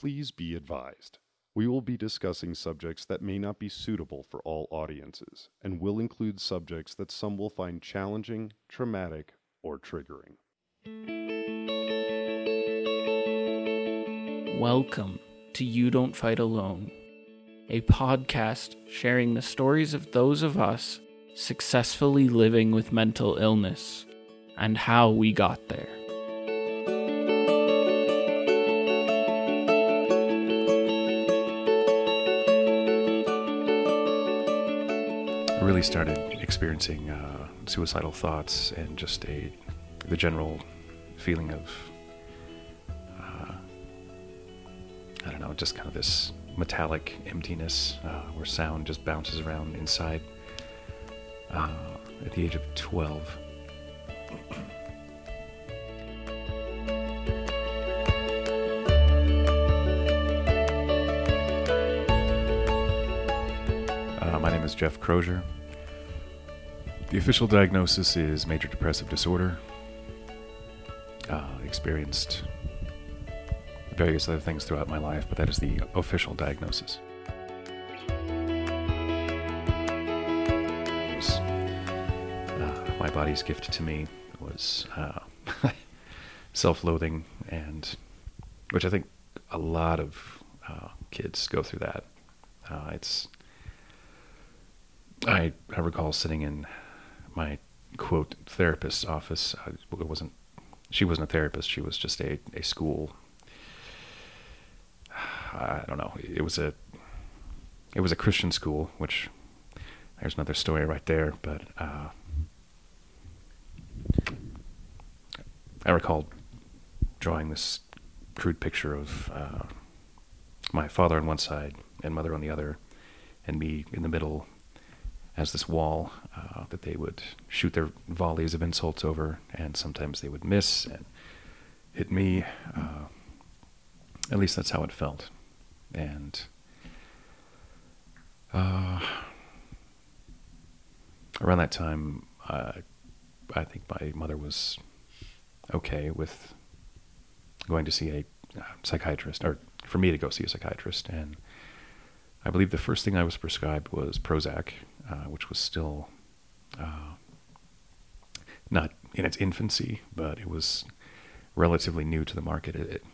Please be advised. We will be discussing subjects that may not be suitable for all audiences and will include subjects that some will find challenging, traumatic, or triggering. Welcome to You Don't Fight Alone, a podcast sharing the stories of those of us successfully living with mental illness and how we got there. Really started experiencing uh, suicidal thoughts and just a the general feeling of uh, I don't know, just kind of this metallic emptiness uh, where sound just bounces around inside. Uh, at the age of twelve. Uh, my name is Jeff Crozier. The official diagnosis is major depressive disorder. Uh, experienced various other things throughout my life, but that is the official diagnosis. Uh, my body's gift to me was uh, self-loathing, and which I think a lot of uh, kids go through that. Uh, it's I, I recall sitting in my quote therapist's office. It wasn't she wasn't a therapist. She was just a, a school. I don't know. It was a it was a Christian school, which there's another story right there. But uh, I recall drawing this crude picture of uh, my father on one side and mother on the other, and me in the middle as this wall uh, that they would shoot their volleys of insults over, and sometimes they would miss and hit me. Uh, at least that's how it felt. And uh, around that time, I think my mother was okay with going to see a uh, psychiatrist, or for me to go see a psychiatrist, and I believe the first thing I was prescribed was Prozac, uh, which was still uh, not in its infancy, but it was relatively new to the market it, it,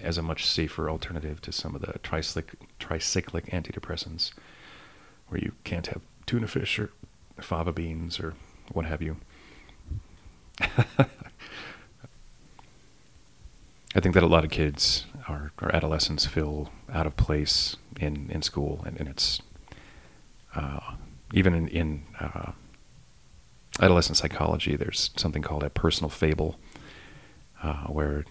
as a much safer alternative to some of the tricyclic, tricyclic antidepressants, where you can't have tuna fish or fava beans or what have you. I think that a lot of kids or, or adolescents feel out of place in, in school, and, and it's uh, even in, in uh, adolescent psychology. There's something called a personal fable, uh, where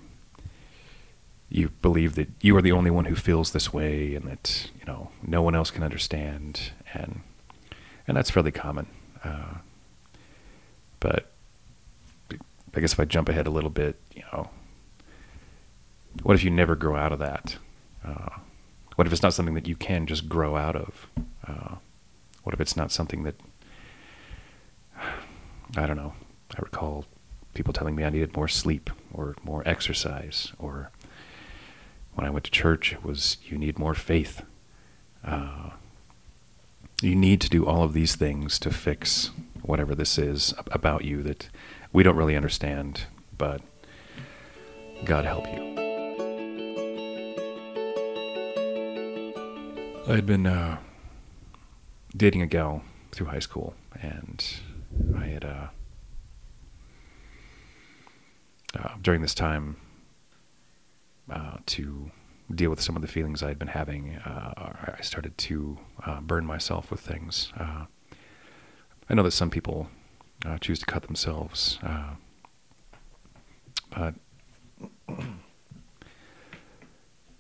you believe that you are the only one who feels this way, and that you know no one else can understand, and and that's fairly common. Uh, but I guess if I jump ahead a little bit, you know what if you never grow out of that? Uh, what if it's not something that you can just grow out of? What if it's not something that I don't know? I recall people telling me I needed more sleep or more exercise, or when I went to church, it was you need more faith. Uh, you need to do all of these things to fix whatever this is about you that we don't really understand, but God help you. I had been uh, dating a gal through high school, and I had uh, uh, during this time uh, to deal with some of the feelings I had been having. Uh, I started to uh, burn myself with things. I know that some people choose to cut themselves, but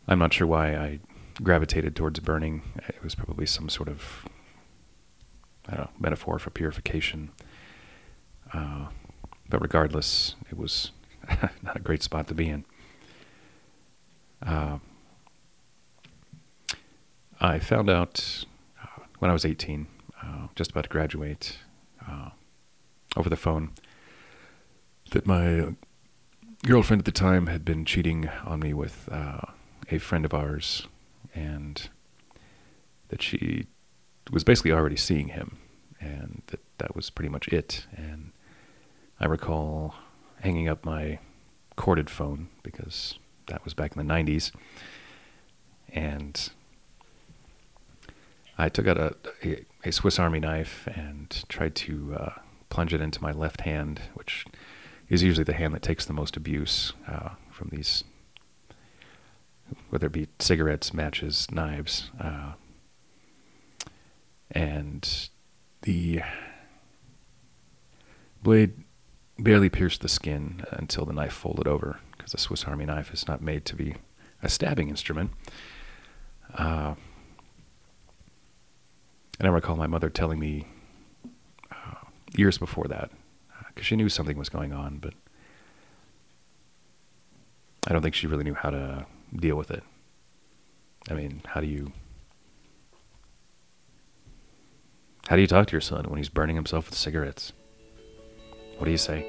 I'm not sure why I gravitated towards burning. It was probably some sort of Know, metaphor for purification. Uh, but regardless, it was not a great spot to be in. Uh, I found out uh, when I was 18, uh, just about to graduate, uh, over the phone, that my girlfriend at the time had been cheating on me with uh, a friend of ours, and that she was basically already seeing him, and that that was pretty much it. And I recall hanging up my corded phone because that was back in the 90s, and I took out a, a, a Swiss Army knife and tried to uh, plunge it into my left hand, which is usually the hand that takes the most abuse uh, from these, whether it be cigarettes, matches, knives. Uh, and the blade barely pierced the skin until the knife folded over, because the Swiss Army knife is not made to be a stabbing instrument. Uh, and I recall my mother telling me uh, years before that, because uh, she knew something was going on, but I don't think she really knew how to deal with it. I mean, how do you how do you talk to your son when he's burning himself with cigarettes? What do you say?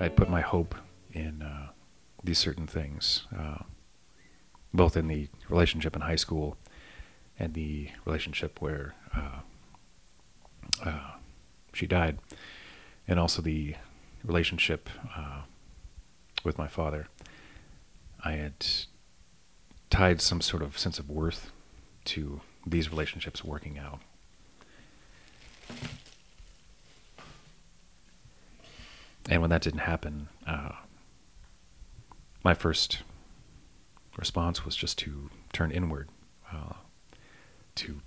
I'd put my hope in uh, these certain things, uh, both in the relationship in high school and the relationship where uh, uh she died, and also the relationship uh, with my father. I had tied some sort of sense of worth to these relationships working out. And when that didn't happen, uh, my first response was just to turn inward, uh, to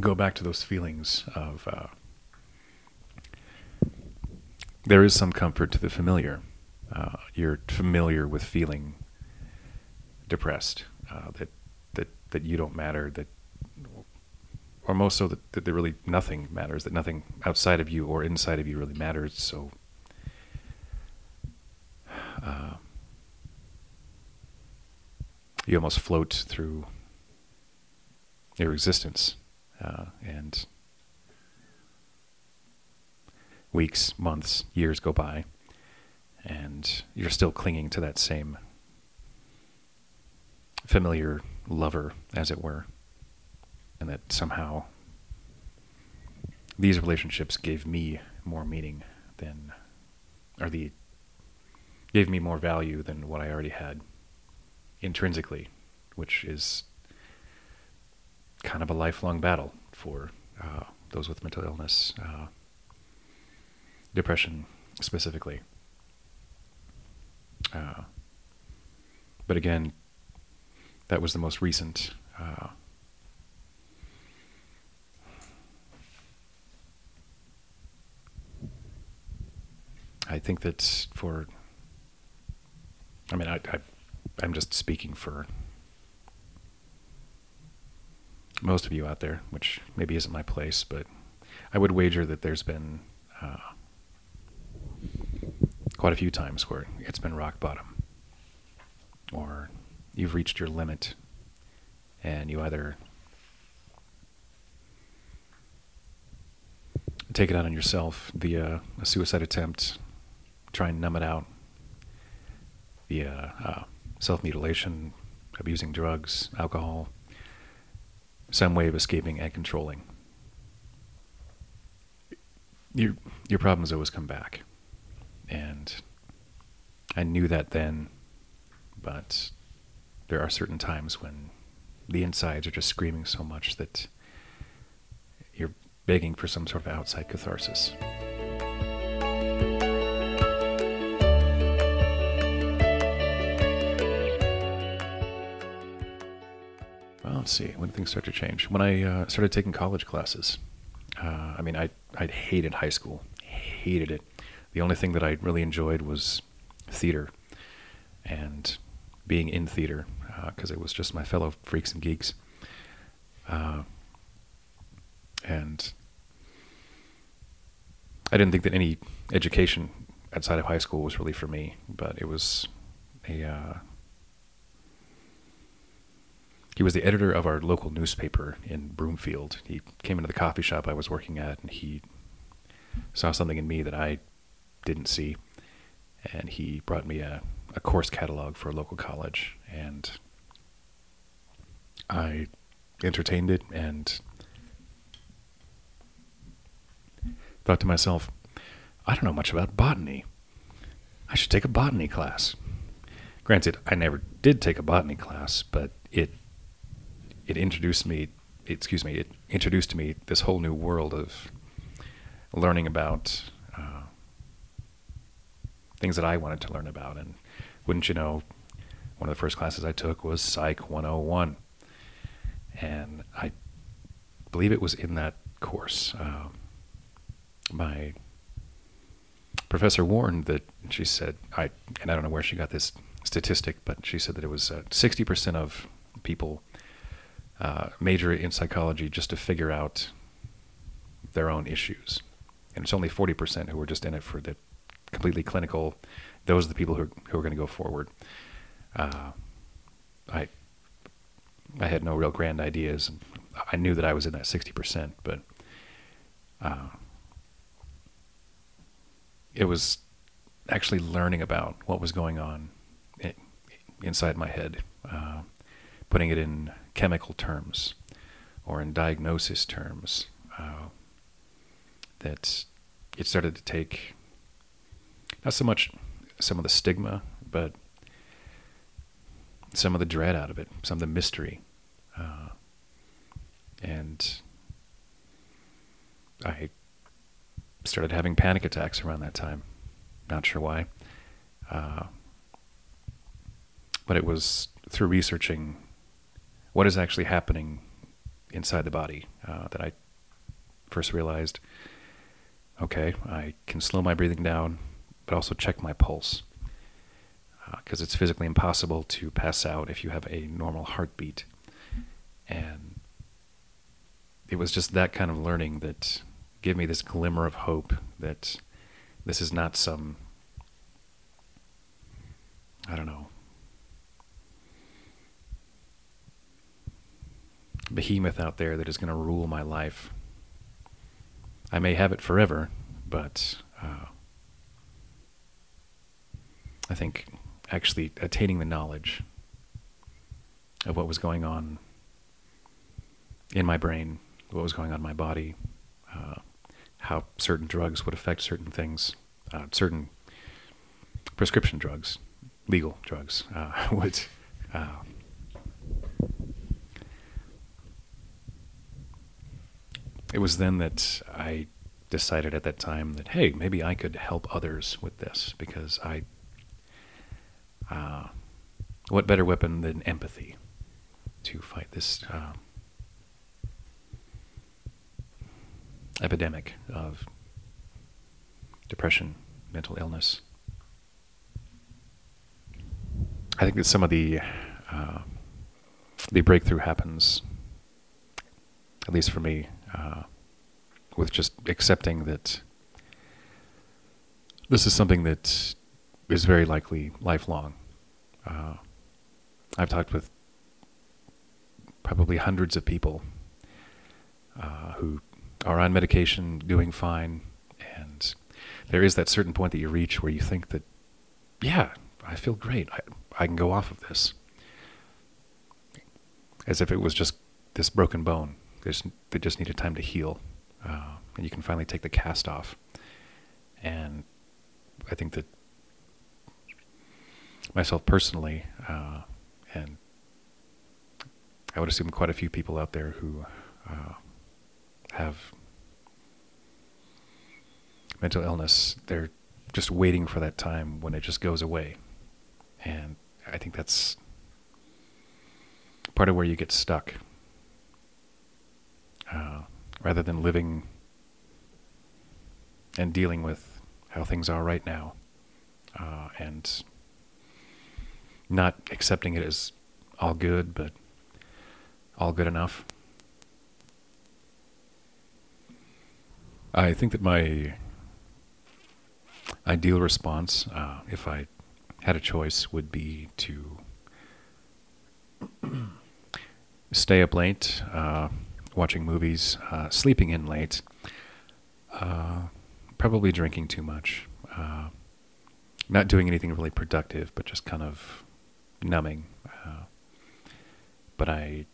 go back to those feelings of uh, there is some comfort to the familiar. Uh, you're familiar with feeling depressed, uh, that that that you don't matter, that or most so that, that there really nothing matters, that nothing outside of you or inside of you really matters. So, uh, you almost float through your existence, uh, and weeks, months, years go by, and you're still clinging to that same familiar lover, as it were and that somehow these relationships gave me more meaning than, or the, gave me more value than what I already had intrinsically, which is kind of a lifelong battle for uh, those with mental illness, uh, depression specifically. Uh, but again, that was the most recent uh, I think that for, I mean, I, I I'm just speaking for most of you out there, which maybe isn't my place, but I would wager that there's been uh, quite a few times where it's been rock bottom, or you've reached your limit, and you either take it out on yourself via a suicide attempt try and numb it out via uh, self mutilation, abusing drugs, alcohol, some way of escaping and controlling. Your, your problems always come back. And I knew that then, but there are certain times when the insides are just screaming so much that you're begging for some sort of outside catharsis. Well, let's see, when things start to change. When I uh, started taking college classes, uh, I mean, I I hated high school, hated it. The only thing that I really enjoyed was theater, and being in theater because uh, it was just my fellow freaks and geeks. Uh, and I didn't think that any education outside of high school was really for me, but it was a uh, he was the editor of our local newspaper in Broomfield. He came into the coffee shop I was working at, and he saw something in me that I didn't see, and he brought me a, a course catalog for a local college, and I entertained it and thought to myself, I don't know much about botany. I should take a botany class. Granted, I never did take a botany class, but it it introduced me, excuse me, it introduced to me this whole new world of learning about uh, things that I wanted to learn about. And wouldn't you know, one of the first classes I took was Psych 101. And I believe it was in that course. Uh, my professor warned that she said, I, and I don't know where she got this statistic, but she said that it was uh, 60% of people uh, major in psychology just to figure out their own issues. And it's only 40% who are just in it for the completely clinical. Those are the people who are, who are going to go forward. Uh, I I had no real grand ideas. I knew that I was in that 60%, but uh, it was actually learning about what was going on in, inside my head, uh, putting it in chemical terms or in diagnosis terms, uh, that it started to take not so much some of the stigma, but some of the dread out of it, some of the mystery. Uh, and I started having panic attacks around that time. Not sure why. Uh, but it was through researching what is actually happening inside the body uh, that I first realized okay, I can slow my breathing down, but also check my pulse. Because uh, it's physically impossible to pass out if you have a normal heartbeat. And it was just that kind of learning that gave me this glimmer of hope that this is not some, I don't know, behemoth out there that is going to rule my life. I may have it forever, but uh, I think actually attaining the knowledge of what was going on in my brain, what was going on in my body, uh, how certain drugs would affect certain things, uh, certain prescription drugs, legal drugs, uh, would uh, it was then that I decided at that time that hey, maybe I could help others with this because I. Uh, what better weapon than empathy to fight this uh, epidemic of depression, mental illness? I think that some of the uh, the breakthrough happens, at least for me, uh, with just accepting that this is something that is very likely lifelong. Uh, I've talked with probably hundreds of people uh, who are on medication, doing fine, and there is that certain point that you reach where you think that, yeah, I feel great. I, I can go off of this. As if it was just this broken bone. They just needed time to heal, uh, and you can finally take the cast off. And I think that myself personally, uh, and I would assume quite a few people out there who uh, have mental illness, they're just waiting for that time when it just goes away. And I think that's part of where you get stuck uh, rather than living and dealing with how things are right now uh, and not accepting it as all good, but all good enough. I think that my ideal response, uh, if I had a choice, would be to stay up late, uh, watching movies, uh, sleeping in late, uh, probably drinking too much, uh, not doing anything really productive, but just kind of numbing. Uh, but I,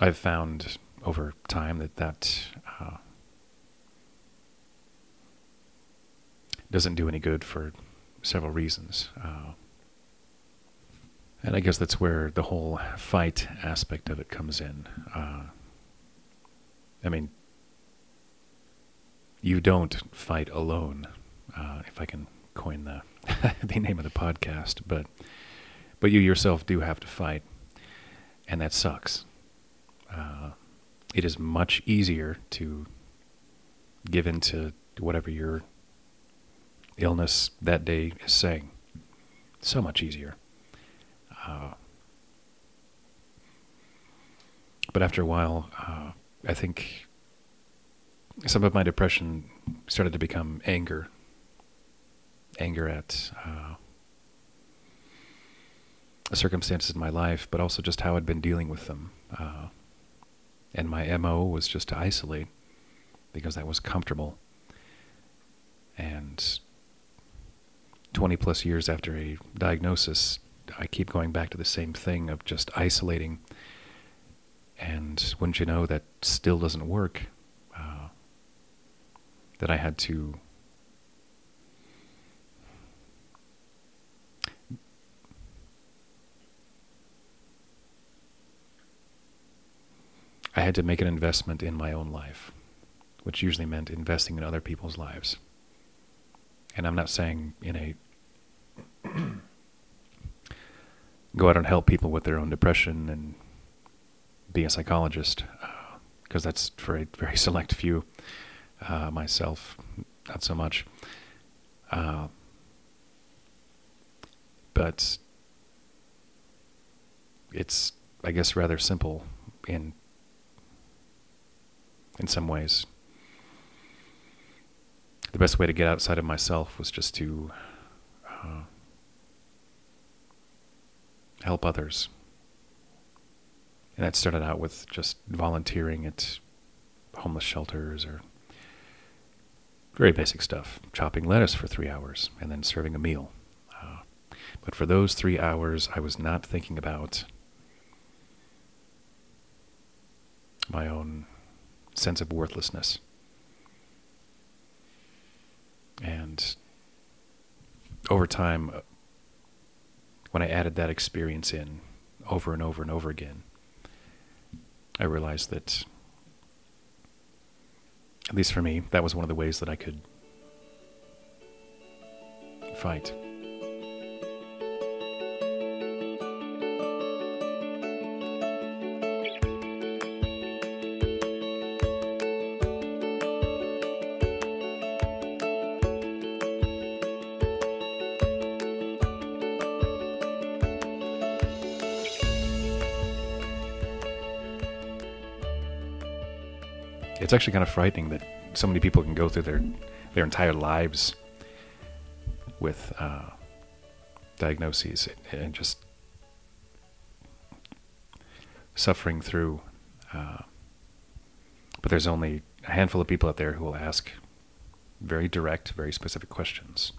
I've found over time that that uh, doesn't do any good for several reasons. Uh, and I guess that's where the whole fight aspect of it comes in. Uh, I mean, you don't fight alone, uh, if I can coin the the name of the podcast, but but you yourself do have to fight, and that sucks. Uh, it is much easier to give in to whatever your illness that day is saying. So much easier. Uh, but after a while, uh, I think some of my depression started to become anger. Anger at uh, circumstances in my life, but also just how I'd been dealing with them. Uh, and my MO was just to isolate because that was comfortable. And 20 plus years after a diagnosis, I keep going back to the same thing of just isolating. And wouldn't you know, that still doesn't work. Uh, that I had to I had to make an investment in my own life, which usually meant investing in other people's lives. And I'm not saying in a go out and help people with their own depression and be a psychologist, because uh, that's for a very select few. Uh, myself, not so much. Uh, but it's, I guess, rather simple in in some ways. The best way to get outside of myself was just to uh, help others. And that started out with just volunteering at homeless shelters or very basic stuff, chopping lettuce for three hours and then serving a meal. Uh, but for those three hours, I was not thinking about my own sense of worthlessness. And over time, uh, when I added that experience in over and over and over again, I realized that, at least for me, that was one of the ways that I could fight. It's actually kind of frightening that so many people can go through their their entire lives with uh, diagnoses and just suffering through. Uh, but there's only a handful of people out there who will ask very direct, very specific questions.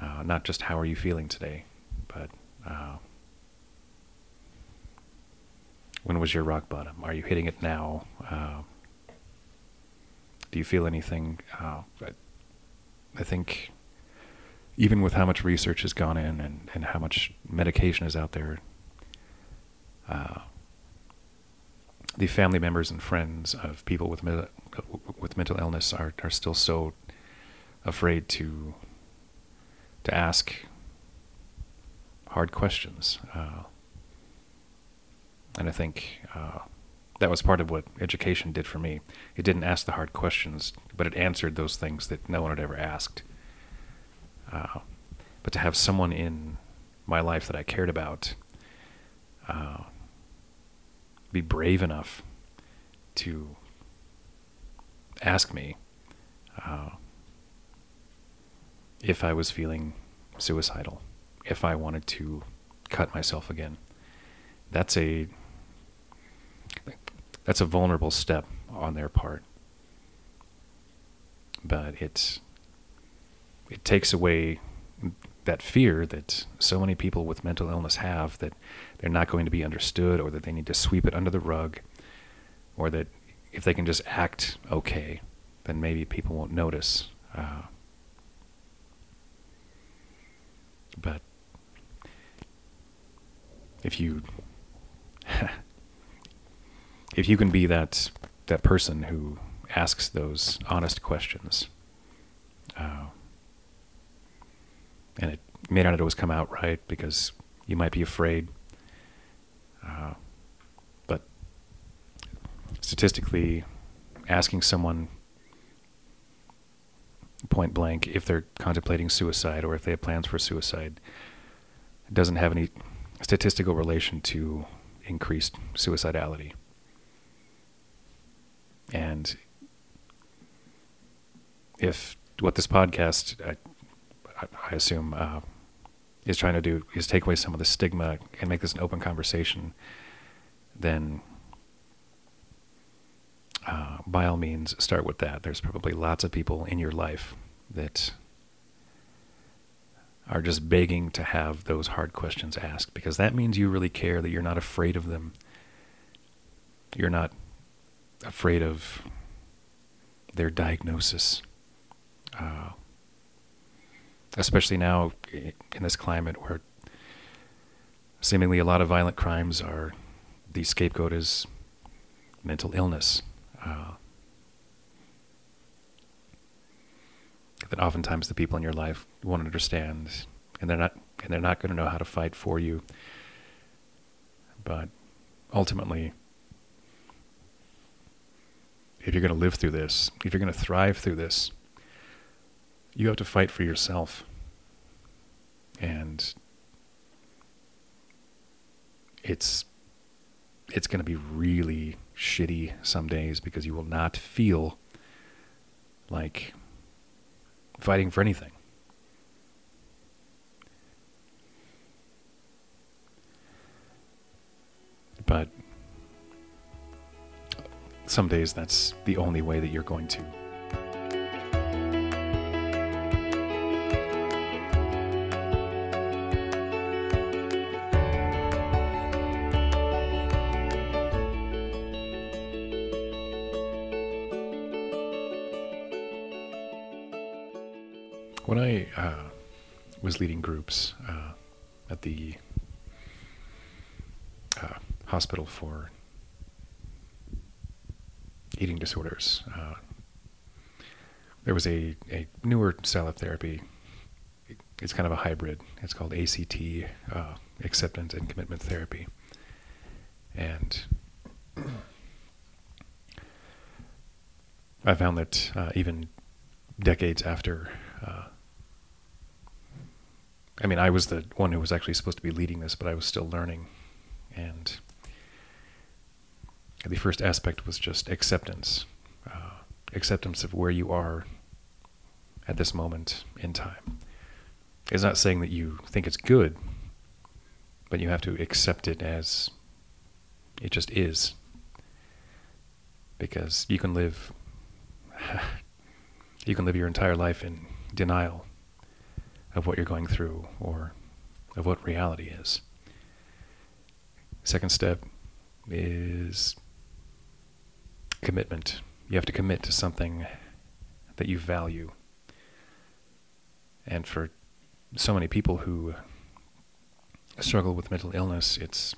Uh, not just how are you feeling today, but uh, when was your rock bottom? Are you hitting it now? Do you feel anything? Uh, I, I think even with how much research has gone in and, and how much medication is out there, uh, the family members and friends of people with me- with mental illness are, are still so afraid to to ask hard questions. Uh, and I think uh, that was part of what education did for me. It didn't ask the hard questions, but it answered those things that no one had ever asked. Uh, but to have someone in my life that I cared about uh, be brave enough to ask me uh, if I was feeling suicidal, if I wanted to cut myself again. That's a that's a vulnerable step on their part. But it's it takes away that fear that so many people with mental illness have that they're not going to be understood or that they need to sweep it under the rug or that if they can just act okay, then maybe people won't notice. Uh, but if you if you can be that that person who asks those honest questions, uh, and it may not always come out right because you might be afraid, uh, but statistically, asking someone point blank if they're contemplating suicide or if they have plans for suicide doesn't have any statistical relation to increased suicidality. And if what this podcast, I, I assume, uh, is trying to do is take away some of the stigma and make this an open conversation, then uh, by all means, start with that. There's probably lots of people in your life that are just begging to have those hard questions asked because that means you really care, that you're not afraid of them. You're not afraid of their diagnosis. Uh, especially now in this climate where seemingly a lot of violent crimes are the scapegoat is mental illness. Uh, that oftentimes the people in your life won't understand, and they're not and they're not going to know how to fight for you. But ultimately, if you're going to live through this, if you're going to thrive through this, you have to fight for yourself. And it's it's going to be really shitty some days because you will not feel like fighting for anything. But some days that's the only way that you're going to. When I uh, was leading groups uh, at the uh, hospital for eating disorders, uh, there was a, a newer style of therapy. It's kind of a hybrid. It's called ACT, uh, acceptance and commitment therapy. And I found that uh, even decades after I mean, I was the one who was actually supposed to be leading this, but I was still learning. And the first aspect was just acceptance uh, acceptance of where you are at this moment in time. It's not saying that you think it's good, but you have to accept it as it just is. Because you can live you can live your entire life in denial of what you're going through or of what reality is. Second step is commitment. You have to commit to something that you value. And for so many people who struggle with mental illness, it's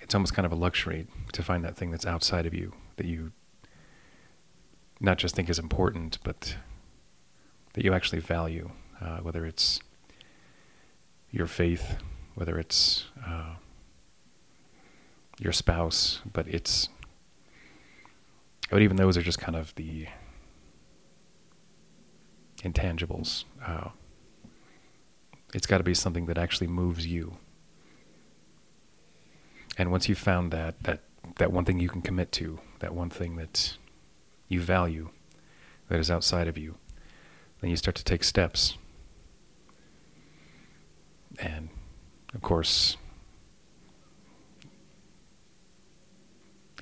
it's almost kind of a luxury to find that thing that's outside of you that you not just think is important, but that you actually value, uh, whether it's your faith, whether it's uh, your spouse, but it's, but even those are just kind of the intangibles. Uh, it's got to be something that actually moves you. And once you've found that, that, that one thing you can commit to, that one thing that you value that is outside of you, then you start to take steps And of course,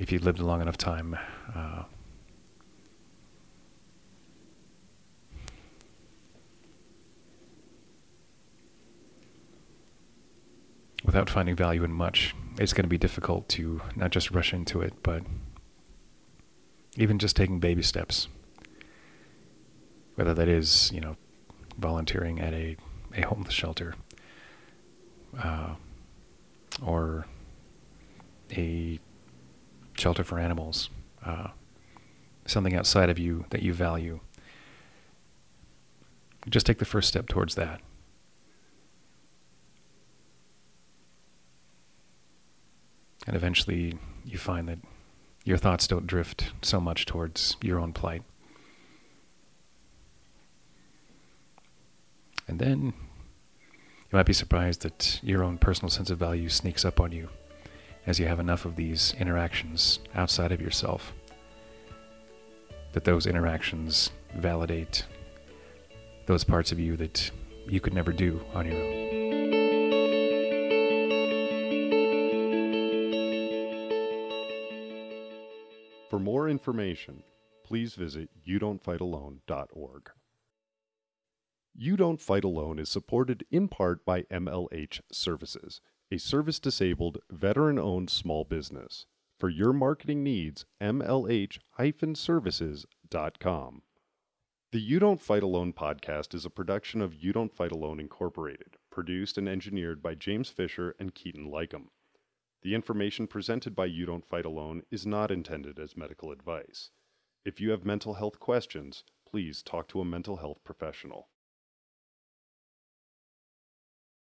if you've lived a long enough time, uh, without finding value in much, it's going to be difficult to not just rush into it, but even just taking baby steps. Whether that is, you know, volunteering at a, a homeless shelter uh, or a shelter for animals, uh, something outside of you that you value. Just take the first step towards that. And eventually you find that your thoughts don't drift so much towards your own plight. And then you might be surprised that your own personal sense of value sneaks up on you as you have enough of these interactions outside of yourself. That those interactions validate those parts of you that you could never do on your own. For more information, please visit youdon'tfightalone.org. You Don't Fight Alone is supported in part by MLH Services, a service disabled, veteran owned small business. For your marketing needs, MLH services.com. The You Don't Fight Alone podcast is a production of You Don't Fight Alone Incorporated, produced and engineered by James Fisher and Keaton Lycum. The information presented by You Don't Fight Alone is not intended as medical advice. If you have mental health questions, please talk to a mental health professional.